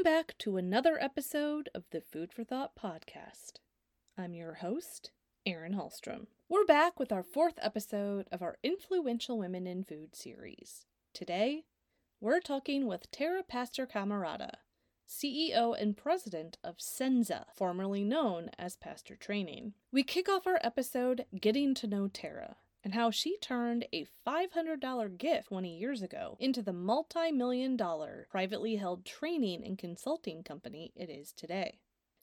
Welcome back to another episode of the Food for Thought podcast. I'm your host, Erin Hallstrom. We're back with our fourth episode of our Influential Women in Food series. Today, we're talking with Tara Paster Camarada, CEO and president of Senza, formerly known as Paster Training. We kick off our episode getting to know Tara and how she turned a $500 gift 20 years ago into the multi million dollar privately held training and consulting company it is today.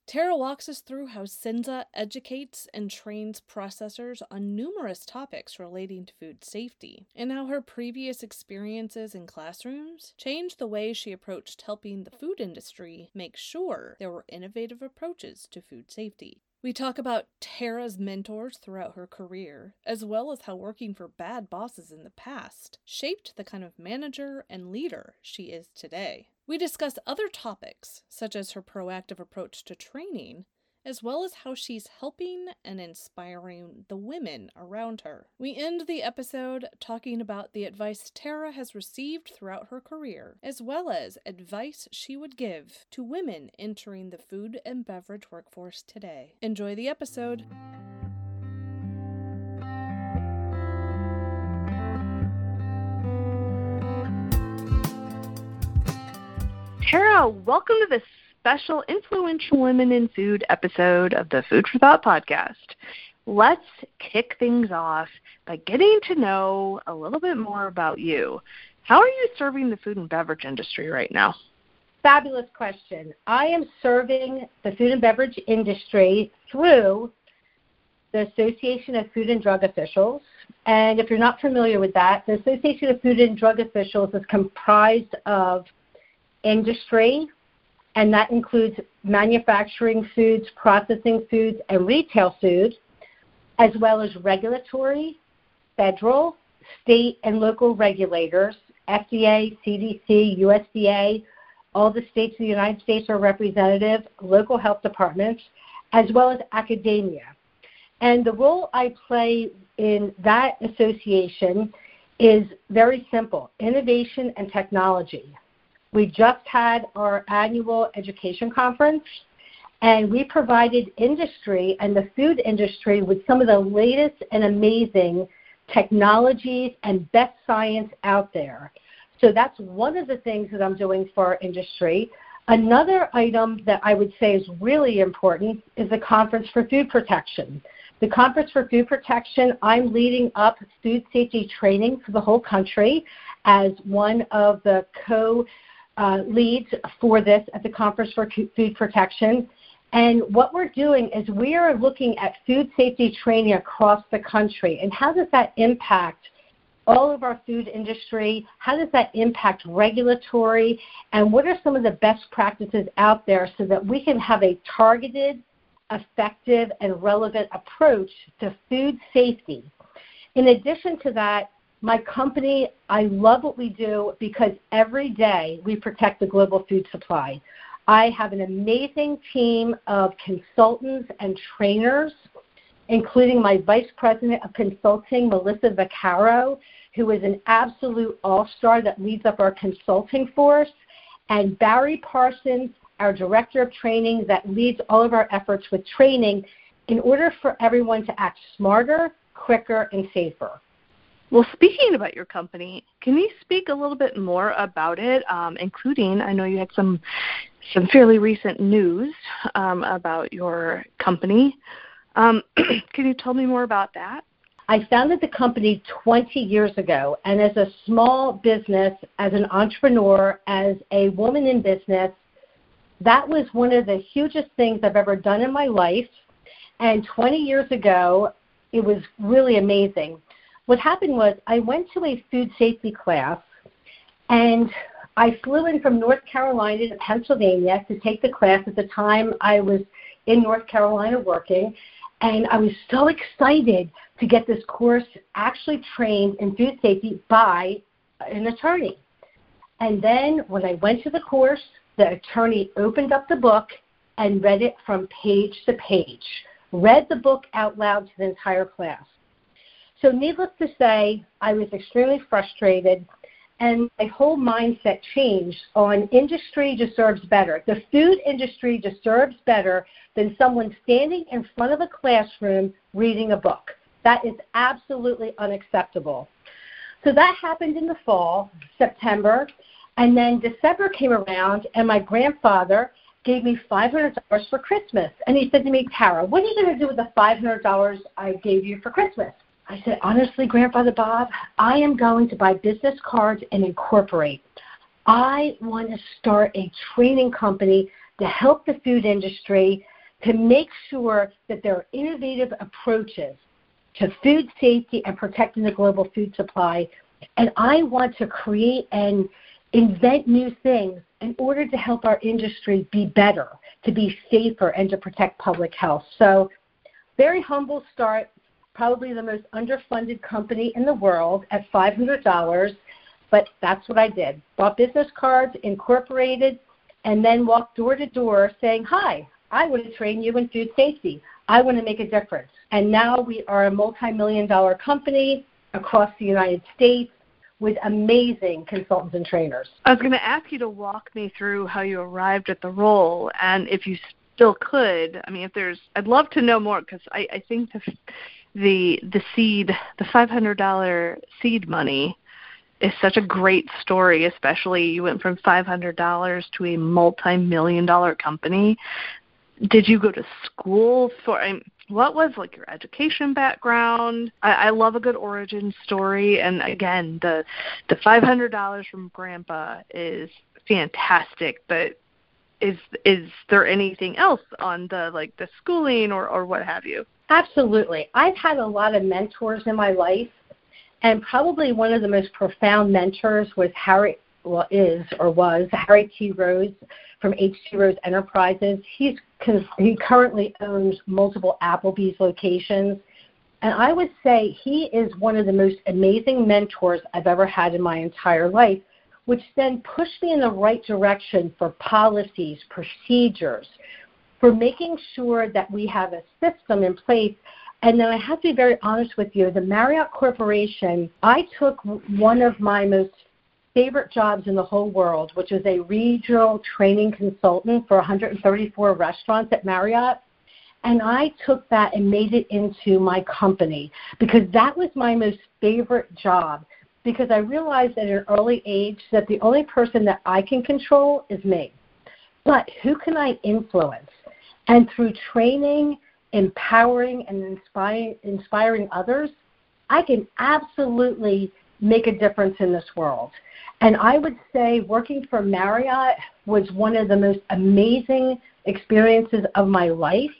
Tara walks us through how Senza educates and trains processors on numerous topics relating to food safety, and how her previous experiences in classrooms changed the way she approached helping the food industry make sure there were innovative approaches to food safety. We talk about Tara's mentors throughout her career, as well as how working for bad bosses in the past shaped the kind of manager and leader she is today. We discuss other topics, such as her proactive approach to training, as well as how she's helping and inspiring the women around her. We end the episode talking about the advice Tara has received throughout her career, as well as advice she would give to women entering the food and beverage workforce today. Enjoy the episode. Tara, welcome to this special Influential Women in Food episode of the Food for Thought podcast. Let's kick things off by getting to know a little bit more about you. How are you serving the food and beverage industry right now? Fabulous question. I am serving the food and beverage industry through the Association of Food and Drug Officials. And if you're not familiar with that, the Association of Food and Drug Officials is comprised of industry, and that includes manufacturing foods, processing foods, and retail foods, as well as regulatory, federal, state, and local regulators, FDA, CDC, USDA, all the states of the United States are represented, local health departments, as well as academia. And the role I play in that association is very simple innovation and technology. We just had our annual education conference, and we provided industry and the food industry with some of the latest and amazing technologies and best science out there. So that's one of the things that I'm doing for our industry. Another item that I would say is really important is the Conference for Food Protection. The Conference for Food Protection, I'm leading up food safety training for the whole country as one of the co uh, leads for this at the Conference for Food Protection. And what we're doing is we are looking at food safety training across the country and how does that impact all of our food industry? How does that impact regulatory? And what are some of the best practices out there so that we can have a targeted, effective, and relevant approach to food safety? In addition to that, my company, I love what we do because every day we protect the global food supply. I have an amazing team of consultants and trainers, including my Vice President of Consulting, Melissa Vaccaro, who is an absolute all star that leads up our consulting force, and Barry Parsons, our Director of Training, that leads all of our efforts with training in order for everyone to act smarter, quicker, and safer. Well, speaking about your company, can you speak a little bit more about it, um, including I know you had some some fairly recent news um, about your company. Um, can you tell me more about that? I founded the company 20 years ago, and as a small business, as an entrepreneur, as a woman in business, that was one of the hugest things I've ever done in my life. And 20 years ago, it was really amazing what happened was I went to a food safety class and I flew in from North Carolina to Pennsylvania to take the class. At the time, I was in North Carolina working, and I was so excited to get this course actually trained in food safety by an attorney. And then when I went to the course, the attorney opened up the book and read it from page to page, read the book out loud to the entire class. So, needless to say, I was extremely frustrated. and my whole mindset changed on industry deserves better. The food industry deserves better than someone standing in front of a classroom reading a book. That is absolutely unacceptable. So that happened in the fall, September, and then December came around, and my grandfather gave me $500 for Christmas. And he said to me, Tara, what are you going to do with the $500 I gave you for Christmas? I said, honestly, Grandfather Bob, I am going to buy business cards and incorporate. I want to start a training company to help the food industry to make sure that there are innovative approaches to food safety and protecting the global food supply. And I want to create and invent new things in order to help our industry be better, to be safer, and to protect public health. So, very humble start, probably the most underfunded company in the world at $500, but that's what I did. Bought business cards, incorporated, and then walked door to door saying, Hi, I want to train you in food safety. I want to make a difference. And now we are a multi million dollar company across the United States with amazing consultants and trainers. I was going to ask you to walk me through how you arrived at the role and if you still could. I mean, if there's, I'd love to know more because I, I think the the the seed, the five hundred dollar seed money, is such a great story. Especially you went from five hundred dollars to a multi million dollar company. Did you go to school for? I what was like your education background? I, I love a good origin story, and again, the the five hundred dollars from Grandpa is fantastic. But is is there anything else on the like the schooling or or what have you? Absolutely. I've had a lot of mentors in my life, and probably one of the most profound mentors was Harry, well, is or was Harry T. Rose from H.T. Rose Enterprises. He's he currently owns multiple Applebee's locations, and I would say he is one of the most amazing mentors I've ever had in my entire life, which then pushed me in the right direction for policies, procedures, for making sure that we have a system in place. And then I have to be very honest with you, the Marriott Corporation, I took one of my most favorite jobs in the whole world, which was a regional training consultant for 134 restaurants at Marriott. And I took that and made it into my company because that was my most favorite job. Because I realized at an early age that the only person that I can control is me. But who can I influence? And through training, empowering, and inspiring, inspiring others, I can absolutely make a difference in this world. And I would say working for Marriott was one of the most amazing experiences of my life.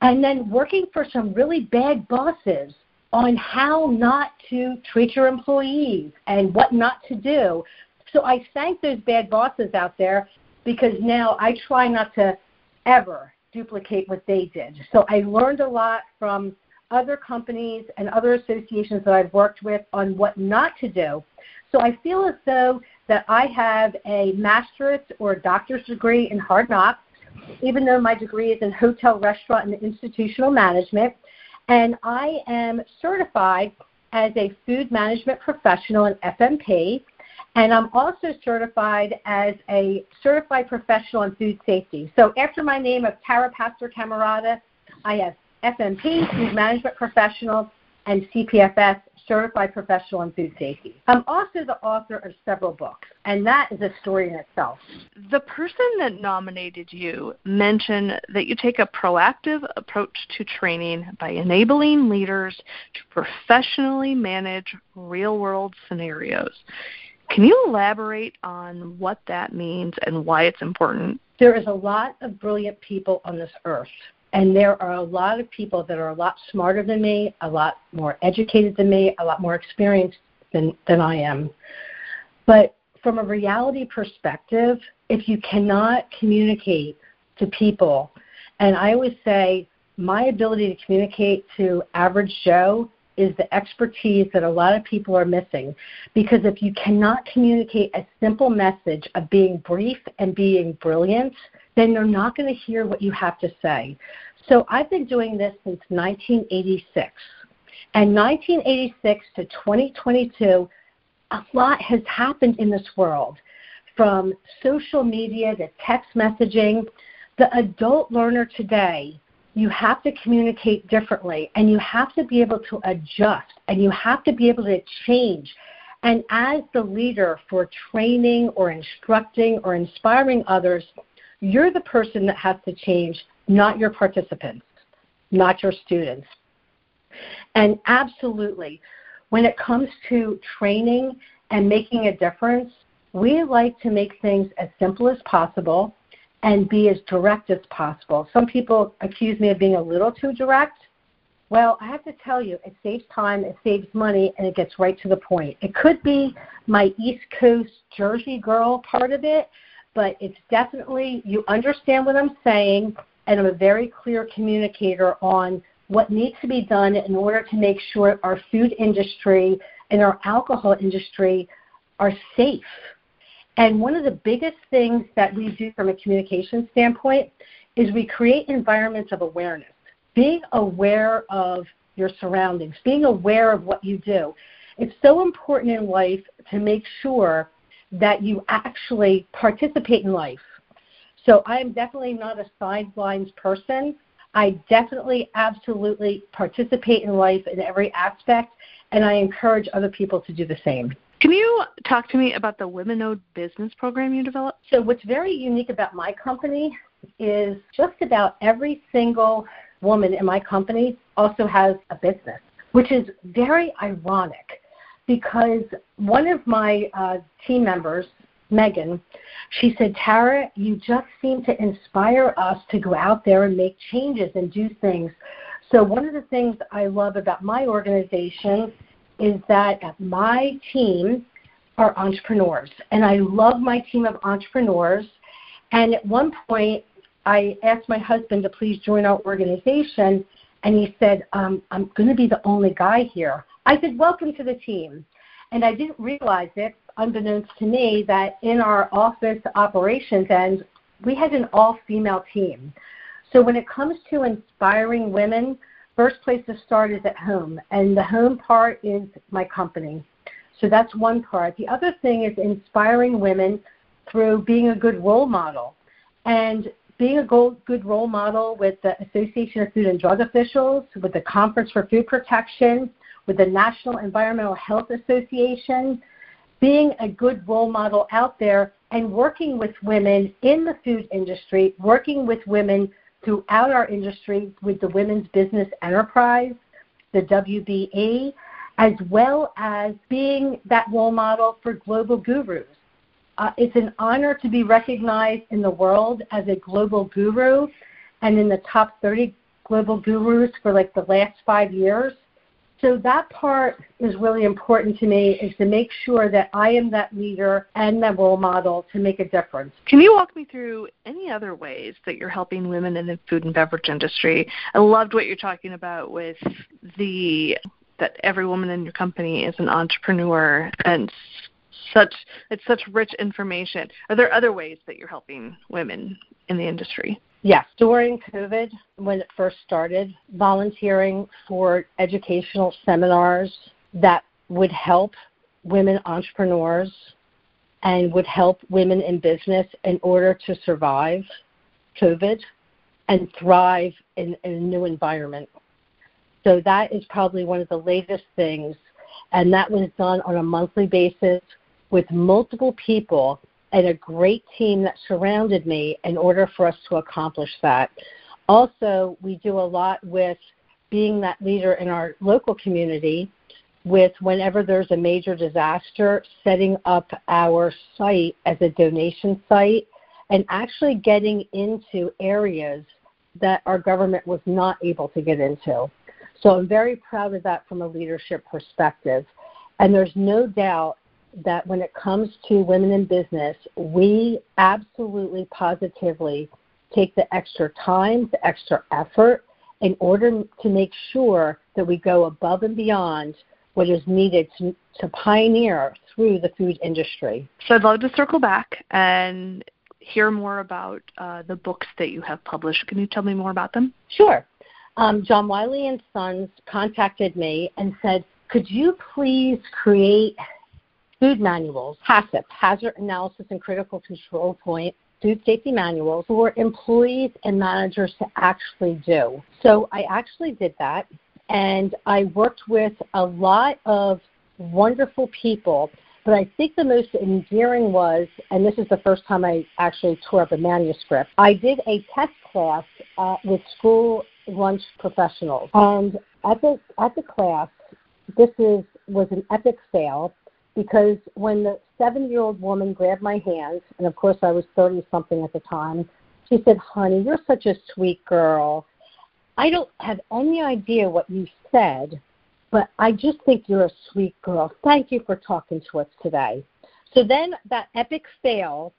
And then working for some really bad bosses on how not to treat your employees and what not to do. So I thank those bad bosses out there because now I try not to ever duplicate what they did. So I learned a lot from other companies and other associations that I've worked with on what not to do. So I feel as though that I have a master's or a doctor's degree in hard knocks, even though my degree is in hotel, restaurant, and institutional management. And I am certified as a food management professional in FMP. And I'm also certified as a certified professional in food safety. So after my name of Tara Paster Camarada, I have FMP, food management professional, and CPFS, certified professional in food safety. I'm also the author of several books, and that is a story in itself. The person that nominated you mentioned that you take a proactive approach to training by enabling leaders to professionally manage real world scenarios. Can you elaborate on what that means and why it's important? There is a lot of brilliant people on this earth and there are a lot of people that are a lot smarter than me, a lot more educated than me, a lot more experienced than, than I am. But from a reality perspective, if you cannot communicate to people, and I always say my ability to communicate to average Joe is the expertise that a lot of people are missing. Because if you cannot communicate a simple message of being brief and being brilliant, then they're not going to hear what you have to say. So I've been doing this since 1986. And 1986 to 2022, a lot has happened in this world from social media to text messaging. The adult learner today, you have to communicate differently and you have to be able to adjust and you have to be able to change. And as the leader for training or instructing or inspiring others, you're the person that has to change, not your participants, not your students. And absolutely, when it comes to training and making a difference, we like to make things as simple as possible and be as direct as possible. Some people accuse me of being a little too direct. Well, I have to tell you, it saves time, it saves money, and it gets right to the point. It could be my East Coast Jersey girl part of it, but it's definitely you understand what I'm saying, and I'm a very clear communicator on what needs to be done in order to make sure our food industry and our alcohol industry are safe. And one of the biggest things that we do from a communication standpoint is we create environments of awareness. Being aware of your surroundings, being aware of what you do. It's so important in life to make sure that you actually participate in life. So I am definitely not a sidelines person. I definitely, absolutely participate in life in every aspect, and I encourage other people to do the same. Can you talk to me about the Women Owned Business Program you developed? So, what's very unique about my company is just about every single woman in my company also has a business, which is very ironic because one of my uh, team members, Megan, she said, Tara, you just seem to inspire us to go out there and make changes and do things. So, one of the things I love about my organization is that my team are entrepreneurs, and I love my team of entrepreneurs. And at one point, I asked my husband to please join our organization, and he said, um, I'm going to be the only guy here. I said, Welcome to the team. And I didn't realize it, unbeknownst to me, that in our office operations end, we had an all female team. So when it comes to inspiring women, first place to start is at home, and the home part is my company. So that's one part. The other thing is inspiring women through being a good role model. And being a good role model with the Association of Food and Drug Officials, with the Conference for Food Protection, with the National Environmental Health Association, being a good role model out there and working with women in the food industry, working with women throughout our industry with the Women's Business Enterprise, the WBE, as well as being that role model for global gurus. Uh, it's an honor to be recognized in the world as a global guru and in the top 30 global gurus for like the last five years. So that part is really important to me is to make sure that I am that leader and that role model to make a difference. Can you walk me through any other ways that you're helping women in the food and beverage industry? I loved what you're talking about with the that every woman in your company is an entrepreneur and such it's such rich information. Are there other ways that you're helping women in the industry? Yes, during COVID, when it first started, volunteering for educational seminars that would help women entrepreneurs and would help women in business in order to survive COVID and thrive in, in a new environment. So that is probably one of the latest things, and that was done on a monthly basis with multiple people and a great team that surrounded me in order for us to accomplish that. Also, we do a lot with being that leader in our local community with whenever there's a major disaster, setting up our site as a donation site and actually getting into areas that our government was not able to get into. So I'm very proud of that from a leadership perspective. And there's no doubt that when it comes to women in business, we absolutely positively take the extra time, the extra effort in order to make sure that we go above and beyond what is needed to, to pioneer through the food industry. So I'd love to circle back and hear more about uh, the books that you have published. Can you tell me more about them? Sure. Um, John Wiley and Sons contacted me and said, could you please create food manuals, HACCP, Hazard Analysis and Critical Control Point, food safety manuals for employees and managers to actually do. So I actually did that, and I worked with a lot of wonderful people. But I think the most endearing was, and this is the first time I actually tore up a manuscript, I did a test class uh, with school lunch professionals. And at the, at the class, this is, was an epic fail because when the seven year old woman grabbed my hand, and of course I was 30 something at the time, she said, Honey, you're such a sweet girl. I don't have any idea what you said, but I just think you're a sweet girl. Thank you for talking to us today. So then that epic fail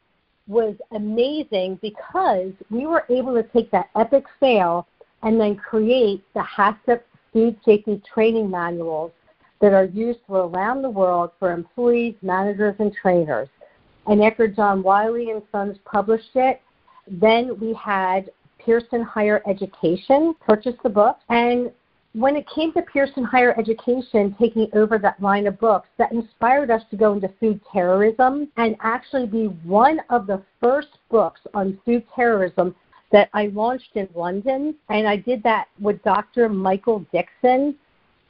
was amazing because we were able to take that epic fail and then create the HACCP food safety training manuals that are used around the world for employees, managers, and trainers. And after John Wiley and Sons published it, then we had Pearson Higher Education purchase the book. And when it came to Pearson Higher Education taking over that line of books, that inspired us to go into food terrorism and actually be one of the first books on food terrorism that I launched in London. And I did that with Dr. Michael Dixon,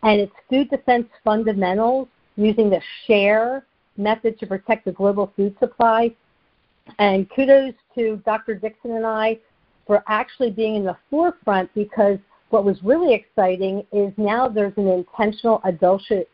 and it's food defense fundamentals using the share method to protect the global food supply. And kudos to Dr. Dixon and I for actually being in the forefront because what was really exciting is now there's an intentional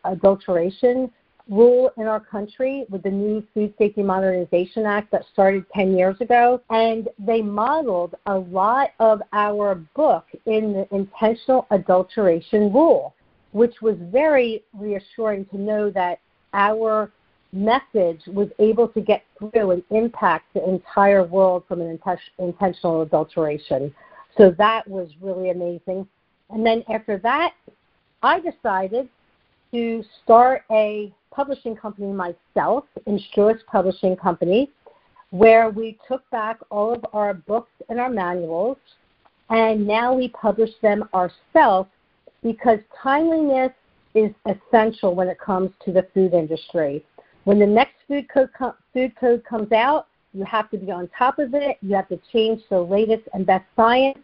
adulteration rule in our country with the new Food Safety Modernization Act that started 10 years ago. And they modeled a lot of our book in the intentional adulteration rule which was very reassuring to know that our message was able to get through and impact the entire world from an intentional adulteration. So that was really amazing. And then after that, I decided to start a publishing company myself, Instruous Publishing Company, where we took back all of our books and our manuals, and now we publish them ourselves because timeliness is essential when it comes to the food industry. When the next food code, food code comes out, you have to be on top of it. You have to change the latest and best science.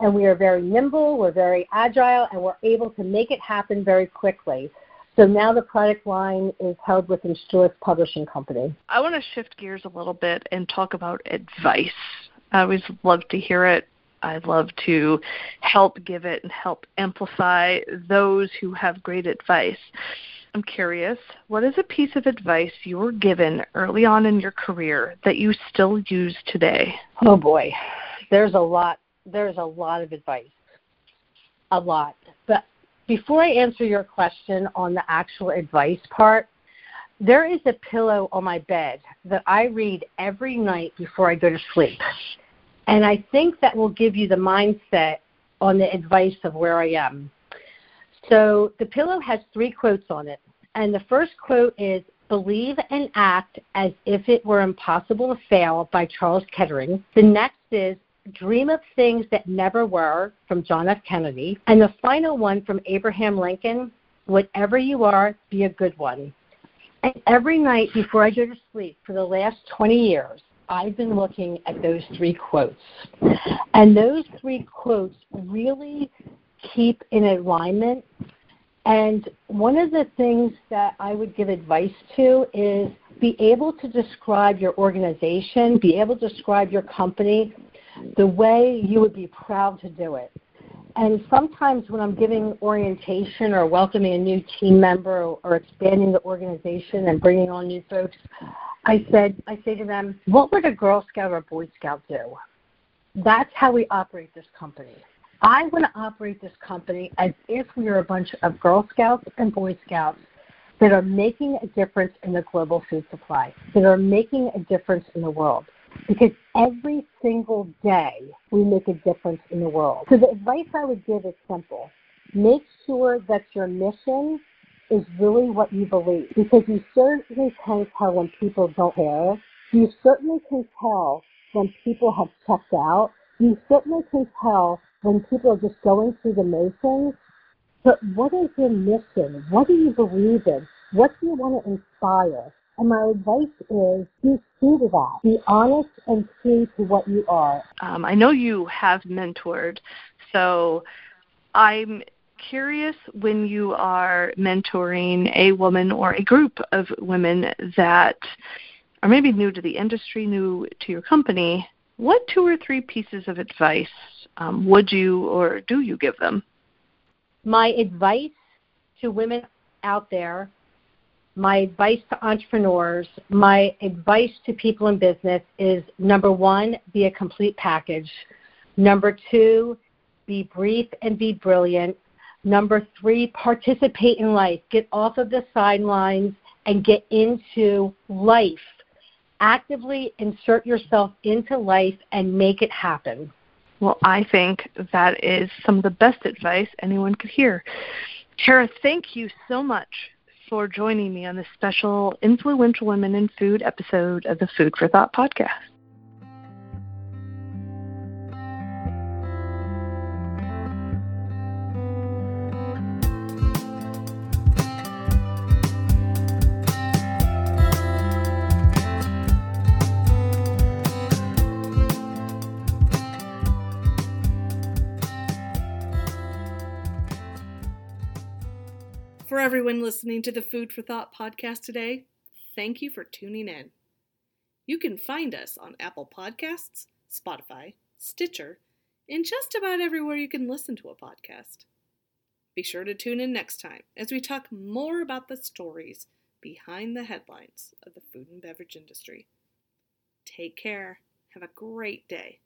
And we are very nimble, we're very agile, and we're able to make it happen very quickly. So now the product line is held with Instruous Publishing Company. I want to shift gears a little bit and talk about advice. I always love to hear it I love to help give it and help amplify those who have great advice. I'm curious, what is a piece of advice you were given early on in your career that you still use today? Oh boy. There's a lot there's a lot of advice. A lot. But before I answer your question on the actual advice part, there is a pillow on my bed that I read every night before I go to sleep. And I think that will give you the mindset on the advice of where I am. So the pillow has three quotes on it. And the first quote is Believe and act as if it were impossible to fail by Charles Kettering. The next is Dream of Things That Never Were from John F. Kennedy. And the final one from Abraham Lincoln Whatever you are, be a good one. And every night before I go to sleep for the last 20 years, I've been looking at those three quotes. And those three quotes really keep in alignment. And one of the things that I would give advice to is be able to describe your organization, be able to describe your company the way you would be proud to do it. And sometimes when I'm giving orientation or welcoming a new team member or, expanding the organization and bringing on new folks, I said, I say to them, what would a Girl Scout or Boy Scout do? That's how we operate this company. I want to operate this company as if we are a bunch of Girl Scouts and Boy Scouts that are making a difference in the global food supply, that are making a difference in the world. Because every single day we make a difference in the world. So the advice I would give is simple. Make sure that your mission is really what you believe because you certainly can tell when people don't care. You certainly can tell when people have checked out. You certainly can tell when people are just going through the motions. But what is your mission? What do you believe in? What do you want to inspire? And my advice is be true to that. Be honest and true to what you are. Um, I know you have mentored, so I'm curious when you are mentoring a woman or a group of women that are maybe new to the industry, new to your company, what two or three pieces of advice um, would you or do you give them? My advice to women out there, my advice to entrepreneurs, my advice to people in business is number one, be a complete package. Number two, be brief and be brilliant. Number three, participate in life. Get off of the sidelines and get into life. Actively insert yourself into life and make it happen. Well, I think that is some of the best advice anyone could hear. Tara, thank you so much for joining me on this special Influential Women in Food episode of the Food for Thought podcast. Everyone listening to the Food for Thought podcast today, thank you for tuning in. You can find us on Apple Podcasts, Spotify, Stitcher, and just about everywhere you can listen to a podcast. Be sure to tune in next time as we talk more about the stories behind the headlines of the food and beverage industry. Take care. Have a great day.